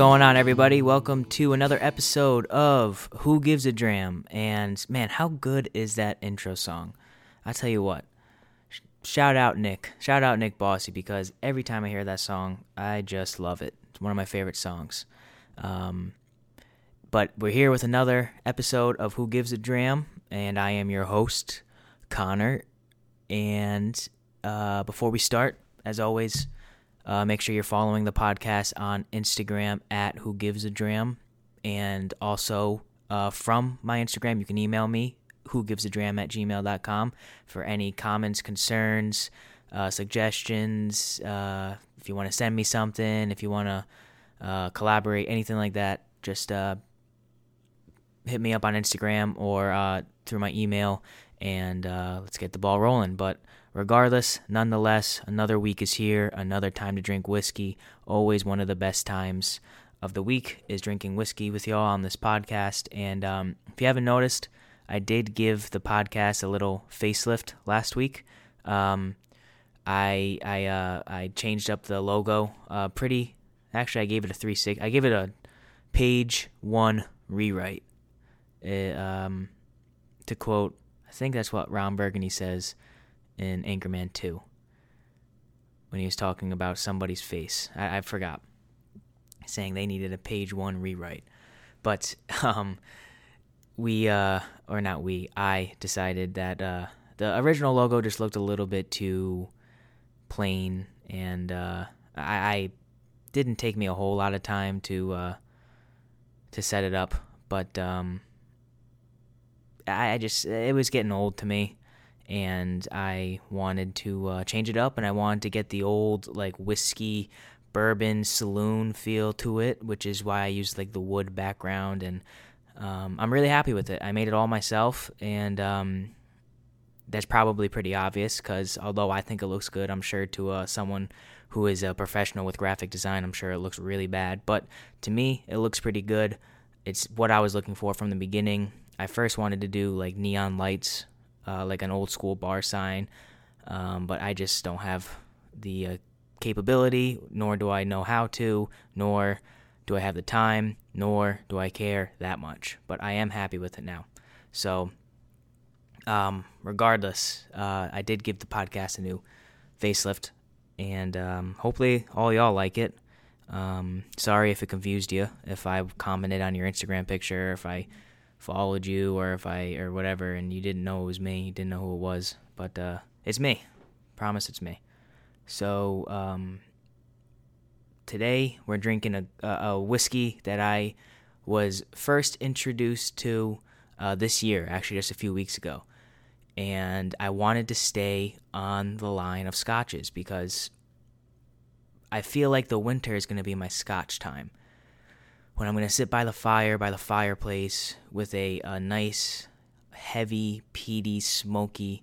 Going on, everybody? Welcome to another episode of Who Gives a Dram. And man, how good is that intro song? I tell you what, shout out Nick. Shout out Nick Bossy because every time I hear that song, I just love it. It's one of my favorite songs. Um, but we're here with another episode of Who Gives a Dram, and I am your host, Connor. And uh, before we start, as always, uh, make sure you're following the podcast on Instagram at Who Gives a Dram, and also uh, from my Instagram, you can email me Who Gives a Dram at gmail.com for any comments, concerns, uh, suggestions. Uh, if you want to send me something, if you want to uh, collaborate, anything like that, just uh, hit me up on Instagram or through my email, and let's get the ball rolling. But regardless, nonetheless, another week is here, another time to drink whiskey. Always one of the best times of the week is drinking whiskey with y'all on this podcast. And um, if you haven't noticed, I did give the podcast a little facelift last week. Um, I I uh, I changed up the logo uh, pretty. Actually, I gave it a three six. I gave it a page one rewrite. It, um, to quote, I think that's what Ron Burgundy says in Anchorman 2 when he was talking about somebody's face. I, I forgot. Saying they needed a page one rewrite. But um, we, uh, or not we, I decided that uh, the original logo just looked a little bit too plain, and uh, I, I didn't take me a whole lot of time to uh, to set it up, but um, I, I just it was getting old to me and I wanted to uh, change it up, and I wanted to get the old like whiskey bourbon saloon feel to it, which is why I used like the wood background, and um, I'm really happy with it. I made it all myself, and um, that's probably pretty obvious because although I think it looks good, I'm sure to uh, someone who is a professional with graphic design, I'm sure it looks really bad. But to me, it looks pretty good. It's what I was looking for from the beginning. I first wanted to do like neon lights uh, like an old school bar sign, um, but I just don't have the uh, capability, nor do I know how to, nor do I have the time, nor do I care that much. But I am happy with it now. So, um, regardless, uh, I did give the podcast a new facelift, and um, hopefully all y'all like it. Um, sorry if it confused you, if I commented on your Instagram picture, if I followed you or if I or whatever and you didn't know it was me, you didn't know who it was, but uh, it's me. Promise it's me. So um, today we're drinking a, a whiskey that I was first introduced to uh, this year, actually just a few weeks ago, and I wanted to stay on the line of scotches because I feel like the winter is going to be my scotch time when I'm going to sit by the fire, by the fireplace, with a, a nice, heavy, peaty, smoky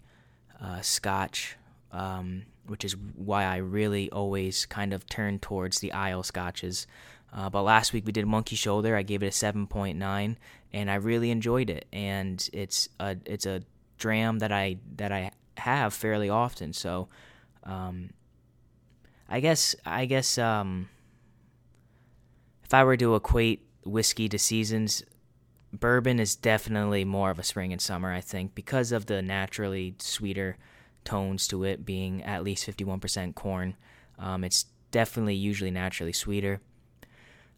uh, scotch, um, which is why I really always kind of turn towards the Islay scotches. Uh, but last week we did Monkey Shoulder. I gave it a 7.9, and I really enjoyed it. And it's a it's a dram that I that I have fairly often. So, um, I guess I guess um, if I were to equate whiskey to seasons, bourbon is definitely more of a spring and summer, I think, because of the naturally sweeter tones to it being at least 51% corn. Um, it's definitely usually naturally sweeter.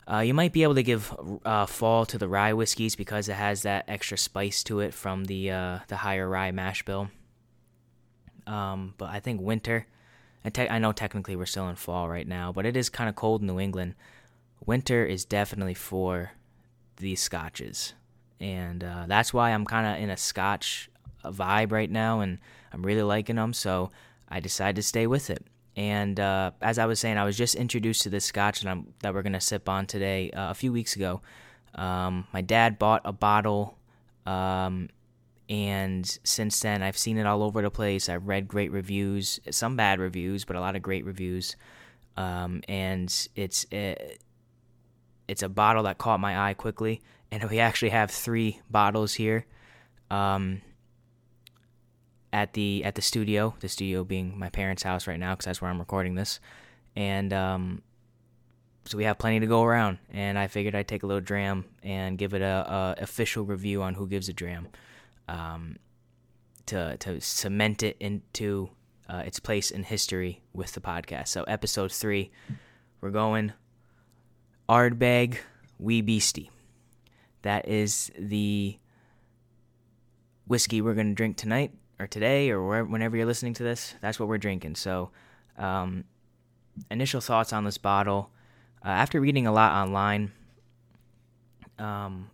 Uh, you might be able to give uh, fall to the rye whiskeys because it has that extra spice to it from the uh, the higher rye mash bill. Um, but I think winter. Te- I know technically we're still in fall right now, but it is kind of cold in New England winter is definitely for these scotches, and uh, that's why I'm kind of in a scotch vibe right now, and I'm really liking them. So I decided to stay with it. And uh, as I was saying, I was just introduced to this scotch that, that we're gonna sip on today uh, a few weeks ago. Um, my dad bought a bottle, um, and since then I've seen it all over the place. I've read great reviews, some bad reviews, but a lot of great reviews. Um, and it's it, it's a bottle that caught my eye quickly, and we actually have three bottles here, um, at the at the studio. The studio being my parents' house right now, because that's where I'm recording this, and um, so we have plenty to go around, and I figured I'd take a little dram and give it a, a official review on who gives a dram, um, to to cement it into uh, its place in history with the podcast. So episode three, we're going Ardbeg Wee Beastie. That is the whiskey we're going to drink tonight or today or wherever, whenever you're listening to this. That's what we're drinking. So, um, initial thoughts on this bottle. Uh, after reading a lot online, um,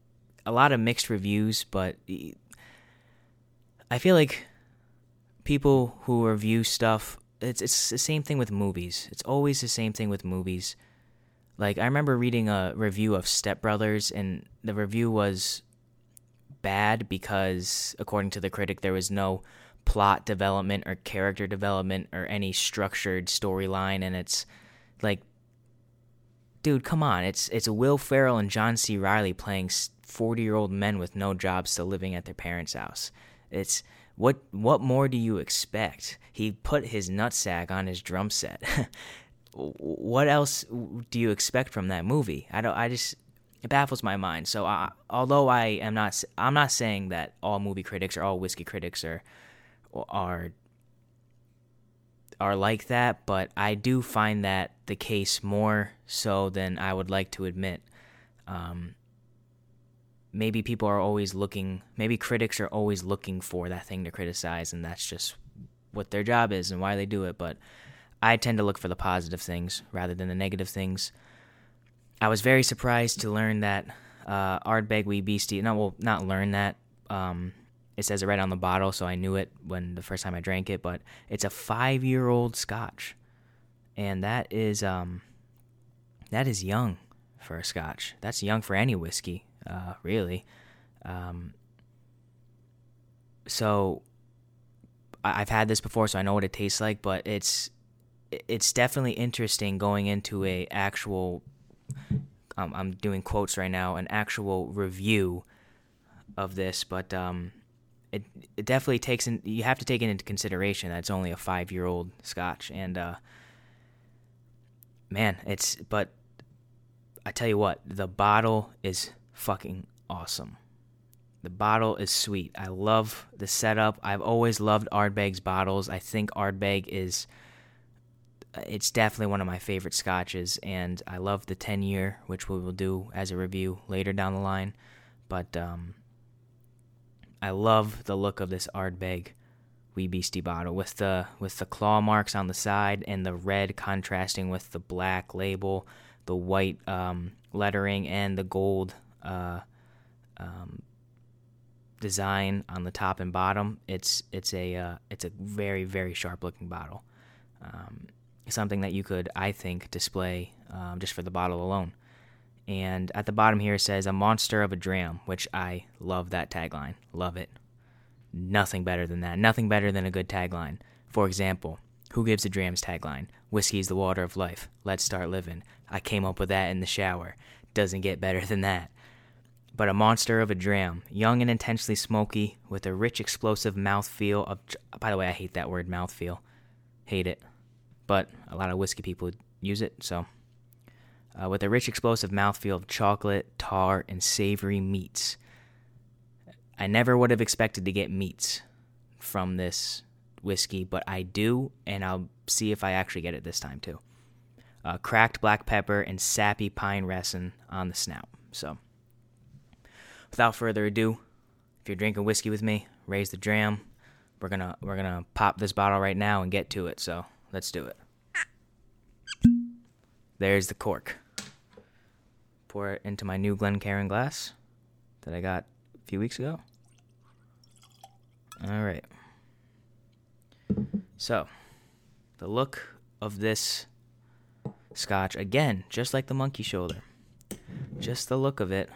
a lot of mixed reviews, but I feel like people who review stuff, it's it's the same thing with movies. It's always the same thing with movies. Like I remember reading a review of Step Brothers, and the review was bad because, according to the critic, there was no plot development or character development or any structured storyline, and it's like, dude, come on! It's it's Will Ferrell and John C. Reilly playing forty year old men with no jobs, still living at their parents' house. It's what what more do you expect? He put his nutsack on his drum set. what else do you expect from that movie? I don't. I just it baffles my mind. So I, although I am not, I'm not saying that all movie critics or all whiskey critics are are are like that, but I do find that the case more so than I would like to admit. Um, maybe people are always looking, maybe critics are always looking for that thing to criticize, and that's just what their job is and why they do it. But I tend to look for the positive things rather than the negative things. I was very surprised to learn that uh, Wee Beastie, no, well, not learn that. Um, it says it right on the bottle, so I knew it when the first time I drank it, but it's a five year old scotch. And that is um that is young for a scotch. That's young for any whiskey uh, really. Um, so I've had this before, so I know what it tastes like, but it's it's definitely interesting going into a actual. Um, I'm doing quotes right now, an actual review of this, but um, it it definitely takes in. You have to take it into consideration that it's only a five year old Scotch, and uh, man, it's but I tell you what, the bottle is fucking awesome. The bottle is sweet. I love the setup. I've always loved Ardbeg's bottles. I think Ardbeg is it's definitely one of my favorite scotches and I love the 10 year which we will do as a review later down the line. But um, I love the look of this Ardbeg Wee Beastie bottle with the with the claw marks on the side and the red contrasting with the black label, the white um, lettering and the gold uh, um, design on the top and bottom. It's it's a uh, it's a very very sharp looking bottle. Um, something that you could I think display um, just for the bottle alone. And at the bottom here it says a monster of a dram, which I love that tagline. Love it. Nothing better than that. Nothing better than a good tagline. For example, who gives a dram's tagline? Whiskey's the water of life. Let's start living. I came up with that in the shower. Doesn't get better than that but a monster of a dram, young and intensely smoky, with a rich, explosive mouthfeel of. By the way, I hate that word, mouthfeel. Hate it. But a lot of whiskey people use it, so. Uh, with a rich, explosive mouthfeel of chocolate, tar, and savory meats. I never would have expected to get meats from this whiskey, but I do, and I'll see if I actually get it this time too. Uh, cracked black pepper and sappy pine resin on the snout. So without further ado, if you're drinking whiskey with me, raise the dram. We're gonna we're gonna pop this bottle right now and get to it. So let's do it. There's the cork. Pour it into my new Glencairn glass that I got a few weeks ago. All right. So, the look of this scotch again, just like the monkey shoulder. Just the look of it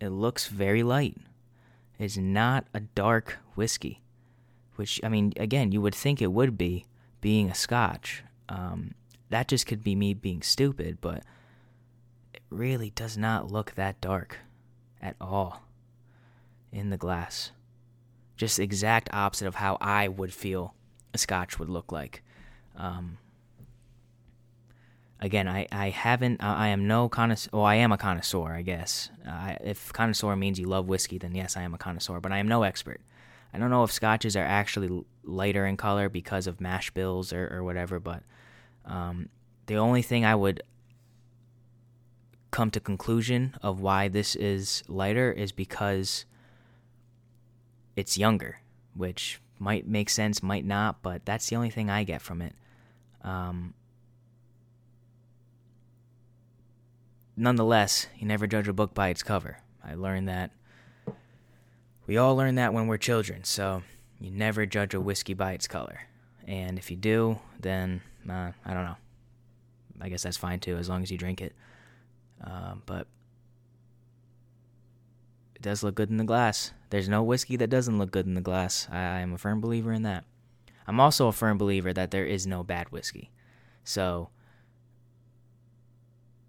it looks very light. It's not a dark whiskey, which, I mean, again, you would think it would be, being a scotch. Um, that just could be me being stupid, but it really does not look that dark at all in the glass. Just exact opposite of how I would feel a scotch would look like. Um, again, I, I haven't, I, am no connoisseur, well, I am a connoisseur, I guess. Uh, if connoisseur means you love whiskey, then yes, I am a connoisseur, but I am no expert. I don't know if scotches are actually lighter in color because of mash bills or, or whatever, but um, the only thing I would come to conclusion of why this is lighter is because it's younger, which might make sense, might not, but that's the only thing I get from it. Um, nonetheless, you never judge a book by its cover. I learned that. We all learn that when we're children, so you never judge a whiskey by its color. And if you do, then uh, I don't know. I guess that's fine too, as long as you drink it. Uh, but it does look good in the glass. There's no whiskey that doesn't look good in the glass. I, I am a firm believer in that. I'm also a firm believer that there is no bad whiskey. So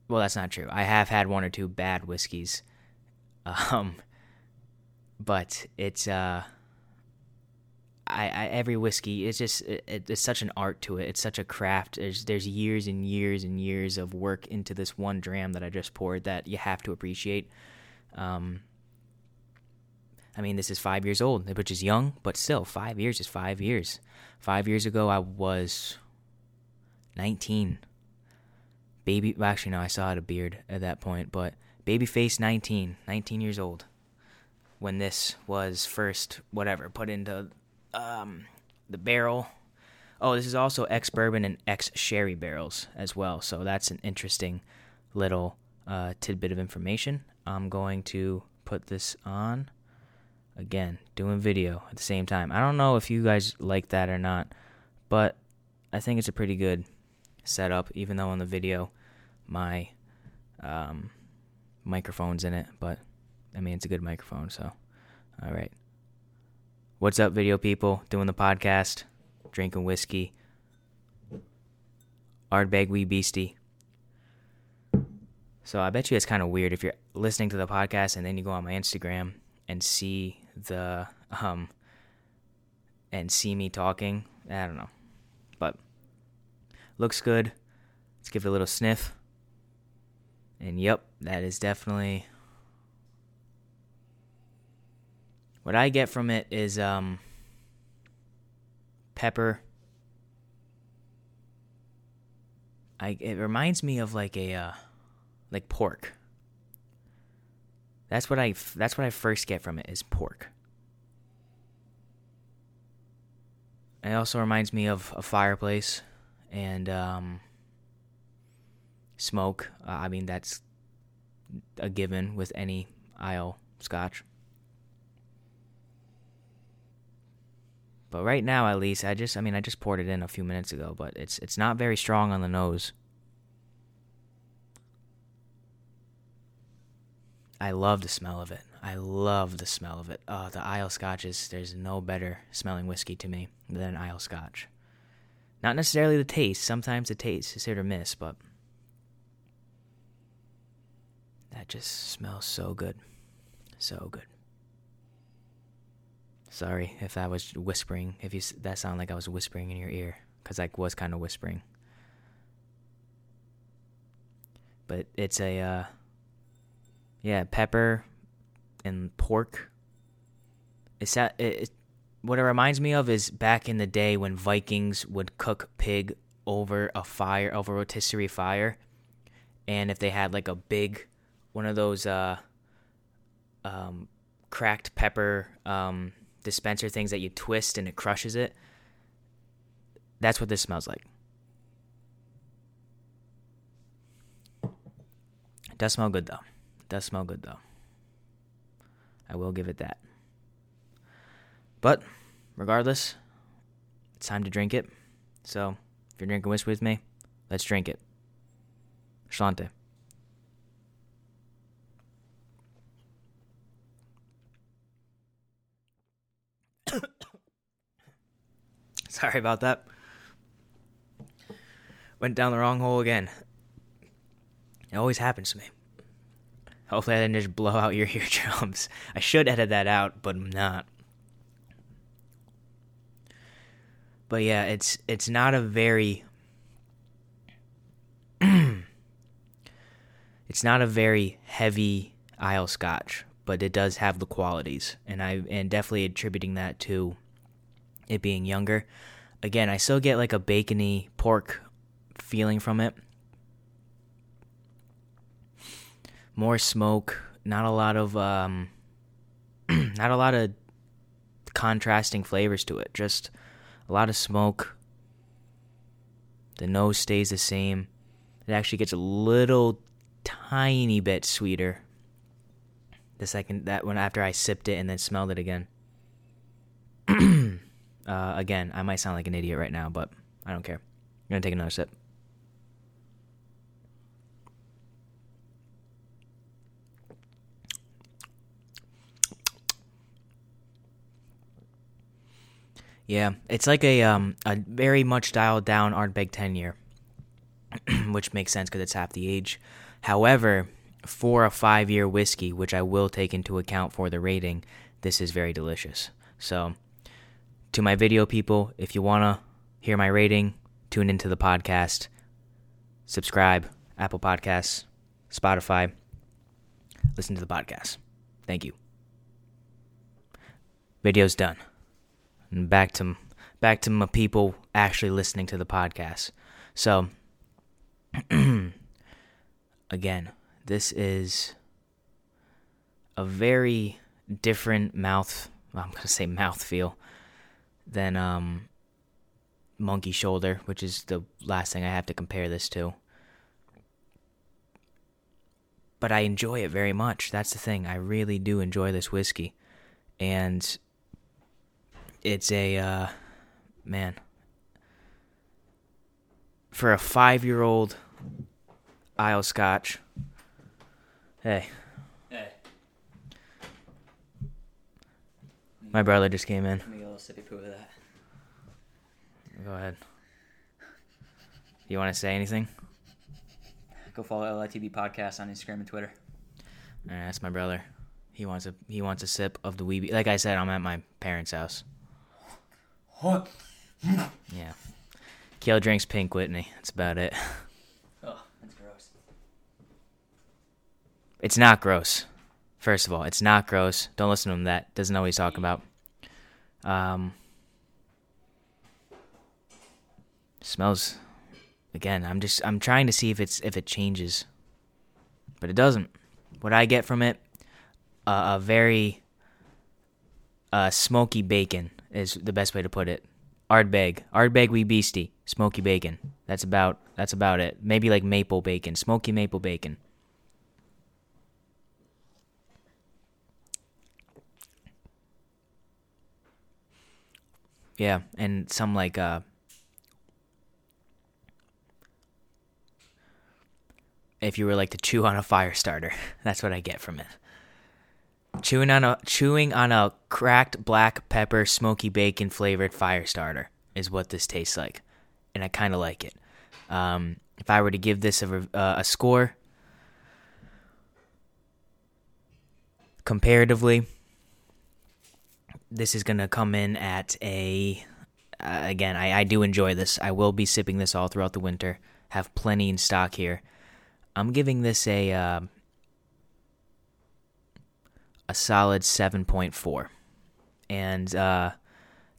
well, that's not true. I have had one or two bad whiskeys, um, but it's uh, I, I every whiskey it's just it, it's such an art to it. It's such a craft. There's there's years and years and years of work into this one dram that I just poured that you have to appreciate. Um, I mean, this is five years old, which is young, but still, five years is five years. Five years ago, I was 19 baby. Actually, no, I saw had a beard at that point, but babyface 19, 19 years old, when this was first whatever put into um, the barrel. Oh, this is also ex bourbon and ex sherry barrels as well. So that's an interesting little uh, tidbit of information. I'm going to put this on again, doing video at the same time. I don't know if you guys like that or not, but I think it's a pretty good setup, even though on the video my um, microphone's in it. But I mean, it's a good microphone, so all right. What's up, video people? Doing the podcast, drinking whiskey. Ardbeg Wee Beastie. So I bet you it's kind of weird if you're listening to the podcast and then you go on my Instagram and see the um and see me talking. I don't know. But looks good. Let's give it a little sniff. And yep, that is definitely what I get from it is um pepper. I it reminds me of like a uh, like pork. That's what I that's what I first get from it is pork. It also reminds me of a fireplace and um smoke. Uh, I mean, that's a given with any Islay scotch. But right now, at least, I just, I mean, I just poured it in a few minutes ago, but it's, it's not very strong on the nose. I love the smell of it. I love the smell of it. Oh, the Islay Scotches, there's no better smelling whiskey to me than Islay Scotch. Not necessarily the taste. Sometimes the taste is hit or miss, but that just smells so good. So good. Sorry if I was whispering, if you that sounded like I was whispering in your ear, because I was kind of whispering. But it's a, uh, yeah, pepper and pork. It's that, it, it, what it reminds me of is back in the day when Vikings would cook pig over a fire, over a rotisserie fire. And if they had like a big one of those uh, um, cracked pepper um, dispenser things that you twist and it crushes it. That's what this smells like. It does smell good though. It does smell good though. I will give it that. But regardless, it's time to drink it. So if you're drinking whiskey with me, let's drink it. Slàinte. Sorry about that. Went down the wrong hole again. It always happens to me. Hopefully, I didn't just blow out your eardrums. I should edit that out, but I'm not. But yeah, it's it's not a very it's not a very heavy Islay Scotch, but it does have the qualities, and I and definitely attributing that to it being younger. Again, I still get like a bacony pork feeling from it. More smoke, not a lot of um, not a lot of contrasting flavors to it. Just a lot of smoke. The nose stays the same. It actually gets a little tiny bit sweeter. The second that one after I sipped it and then smelled it again. Uh, again, I might sound like an idiot right now, but I don't care. I'm gonna take another sip. Yeah, it's like a um a very much dialed down Ardbeg 10 year, which makes sense because it's half the age. However, for a five year whiskey, which I will take into account for the rating, this is very delicious. So, to my video people, if you wanna hear my rating, tune into the podcast, subscribe, Apple Podcasts, Spotify, listen to the podcast. Thank you. Video's done and back to back to my people actually listening to the podcast. So again, this is a very different mouth I'm gonna say mouth feel than um monkey shoulder, which is the last thing I have to compare this to. But I enjoy it very much. That's the thing. I really do enjoy this whiskey. And it's a uh, man for a five-year-old Islay Scotch. Hey. Hey. My brother just came in. Let me get a sippy poo of that. Go ahead. You want to say anything? Go follow LITB podcast on Instagram and Twitter. All right, that's my brother. He wants a he wants a sip of the weeby. Like I said, I'm at my parents' house. What? Yeah. Kale drinks pink Whitney. That's about it. Oh, that's gross. It's not gross. First of all, it's not gross. Don't listen to him. That doesn't know what he's talking about. Um, smells. Again, I'm just I'm trying to see if it's if it changes, but it doesn't. What I get from it, uh, a very uh, smoky bacon is the best way to put it. Ardbeg, Ardbeg wee beastie, smoky bacon. That's about that's about it. Maybe like maple bacon, smoky maple bacon. Yeah, and some like uh if you were like to chew on a fire starter. That's what I get from it. Chewing on a chewing on a cracked black pepper smoky bacon flavored fire starter is what this tastes like, and I kind of like it. Um, if I were to give this a, uh, a score, comparatively, this is gonna come in at a. Uh, again, I, I do enjoy this. I will be sipping this all throughout the winter. Have plenty in stock here. I'm giving this a. Uh, a solid 7.4. And uh,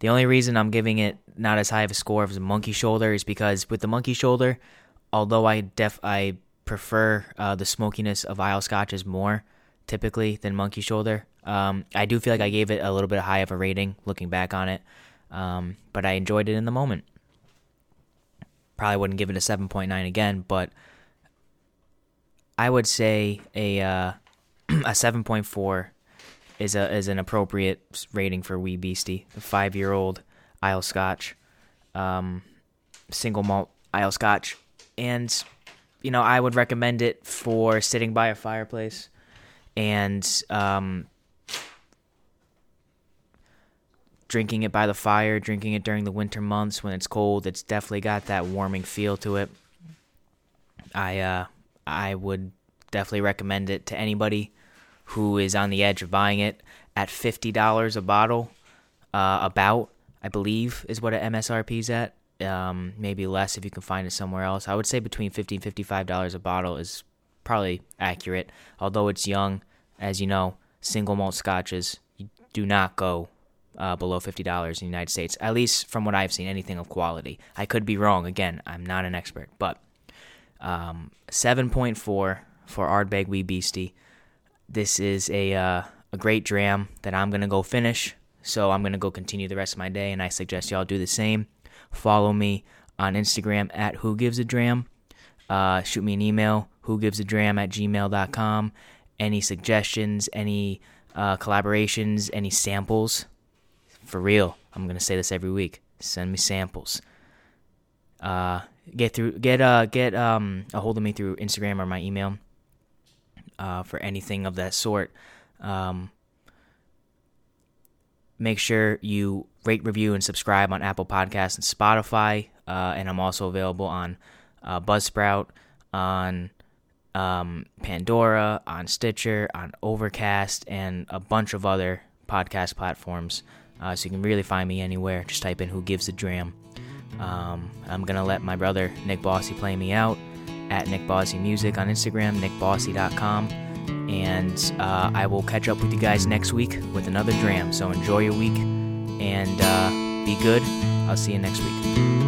the only reason I'm giving it not as high of a score as a monkey shoulder is because with the monkey shoulder, although I def I prefer uh, the smokiness of Islay Scotches more typically than monkey shoulder, um, I do feel like I gave it a little bit high of a rating looking back on it. Um, but I enjoyed it in the moment. Probably wouldn't give it a 7.9 again, but I would say a uh, a 7.4 is a is an appropriate rating for Wee Beastie, a five year old Islay Scotch, um, single malt Islay Scotch, and you know I would recommend it for sitting by a fireplace, and um, drinking it by the fire, drinking it during the winter months when it's cold. It's definitely got that warming feel to it. I uh, I would definitely recommend it to anybody who is on the edge of buying it at fifty dollars a bottle. Uh, about I believe is what a MSRP is at. Um, maybe less if you can find it somewhere else. I would say between fifty and fifty-five dollars a bottle is probably accurate. Although it's young, as you know, single malt scotches do not go uh, below $50 in the United States, at least from what I've seen, anything of quality. I could be wrong. Again, I'm not an expert, but um, 7.4 for Ardbeg Wee Beastie. This is a, uh, a great dram that I'm going to go finish. So I'm going to go continue the rest of my day, and I suggest y'all do the same. Follow me on Instagram at Who Gives a Dram. Uh, shoot me an email, who gives a dram at gmail.com. Any suggestions, any uh, collaborations, any samples. For real, I'm gonna say this every week. Send me samples. Uh, get through, get uh, get um, a hold of me through Instagram or my email. Uh, for anything of that sort. Um, make sure you rate, review, and subscribe on Apple Podcasts and Spotify. Uh, and I'm also available on uh, Buzzsprout, on um, Pandora, on Stitcher, on Overcast, and a bunch of other podcast platforms. Uh, so you can really find me anywhere. Just type in "Who Gives a Dram." Um, I'm gonna let my brother Nick Bossy play me out at Nick Bossy Music on Instagram, nickbossy.com, and uh, I will catch up with you guys next week with another dram. So enjoy your week and uh, be good. I'll see you next week.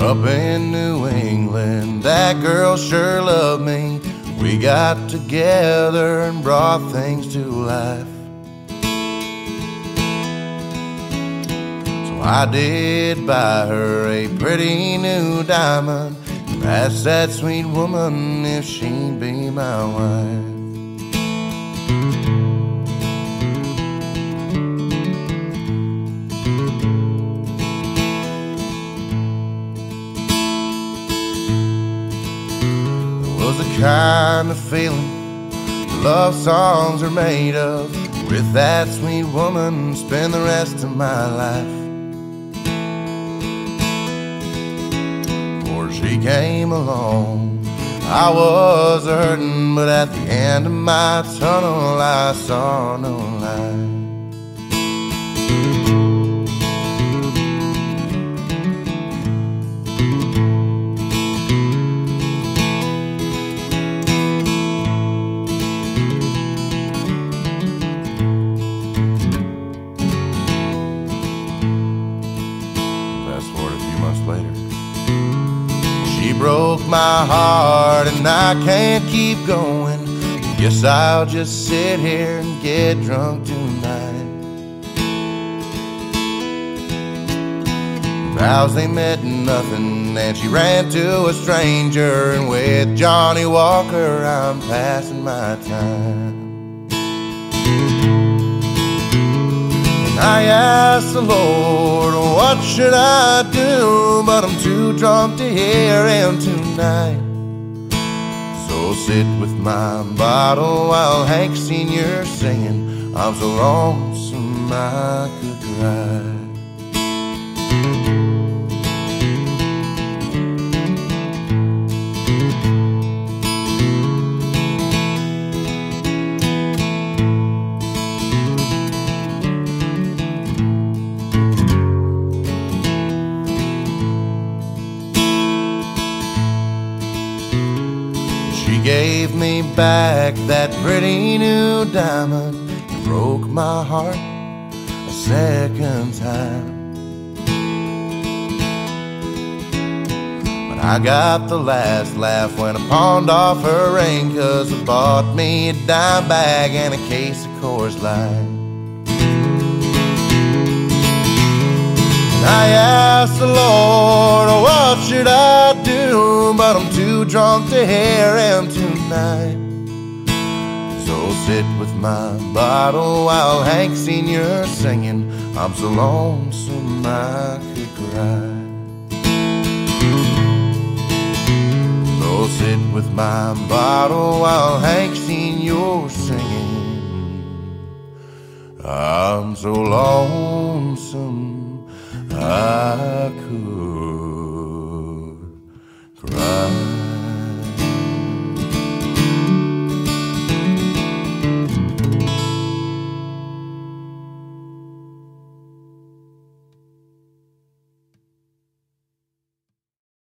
Up in New England, that girl sure loved me. We got together and brought things to life. I did buy her a pretty new diamond. Asked that sweet woman if she'd be my wife. It was the kind of feeling love songs are made of. With that sweet woman, spend the rest of my life. Came along, I was hurting, but at the end of my tunnel, I saw no light. My heart and I can't keep going. Guess I'll just sit here and get drunk tonight. Vows they meant nothing, and she ran to a stranger. And with Johnnie Walker, I'm passing my time. I asked the Lord, what should I do? But I'm too drunk to hear him tonight. So sit with my bottle while Hank Sr. singing. I'm so lonesome I could cry. I got the last laugh when I pawned off her ring cause I bought me a dime bag and a case of Coors Light. I asked the Lord, oh, what should I do? But I'm too drunk to hear him tonight. So sit with my bottle while Hank Sr. singing. I'm so lonesome I could cry. will sit with my bottle while Hank Senior's your singing. I'm so lonesome I could cry.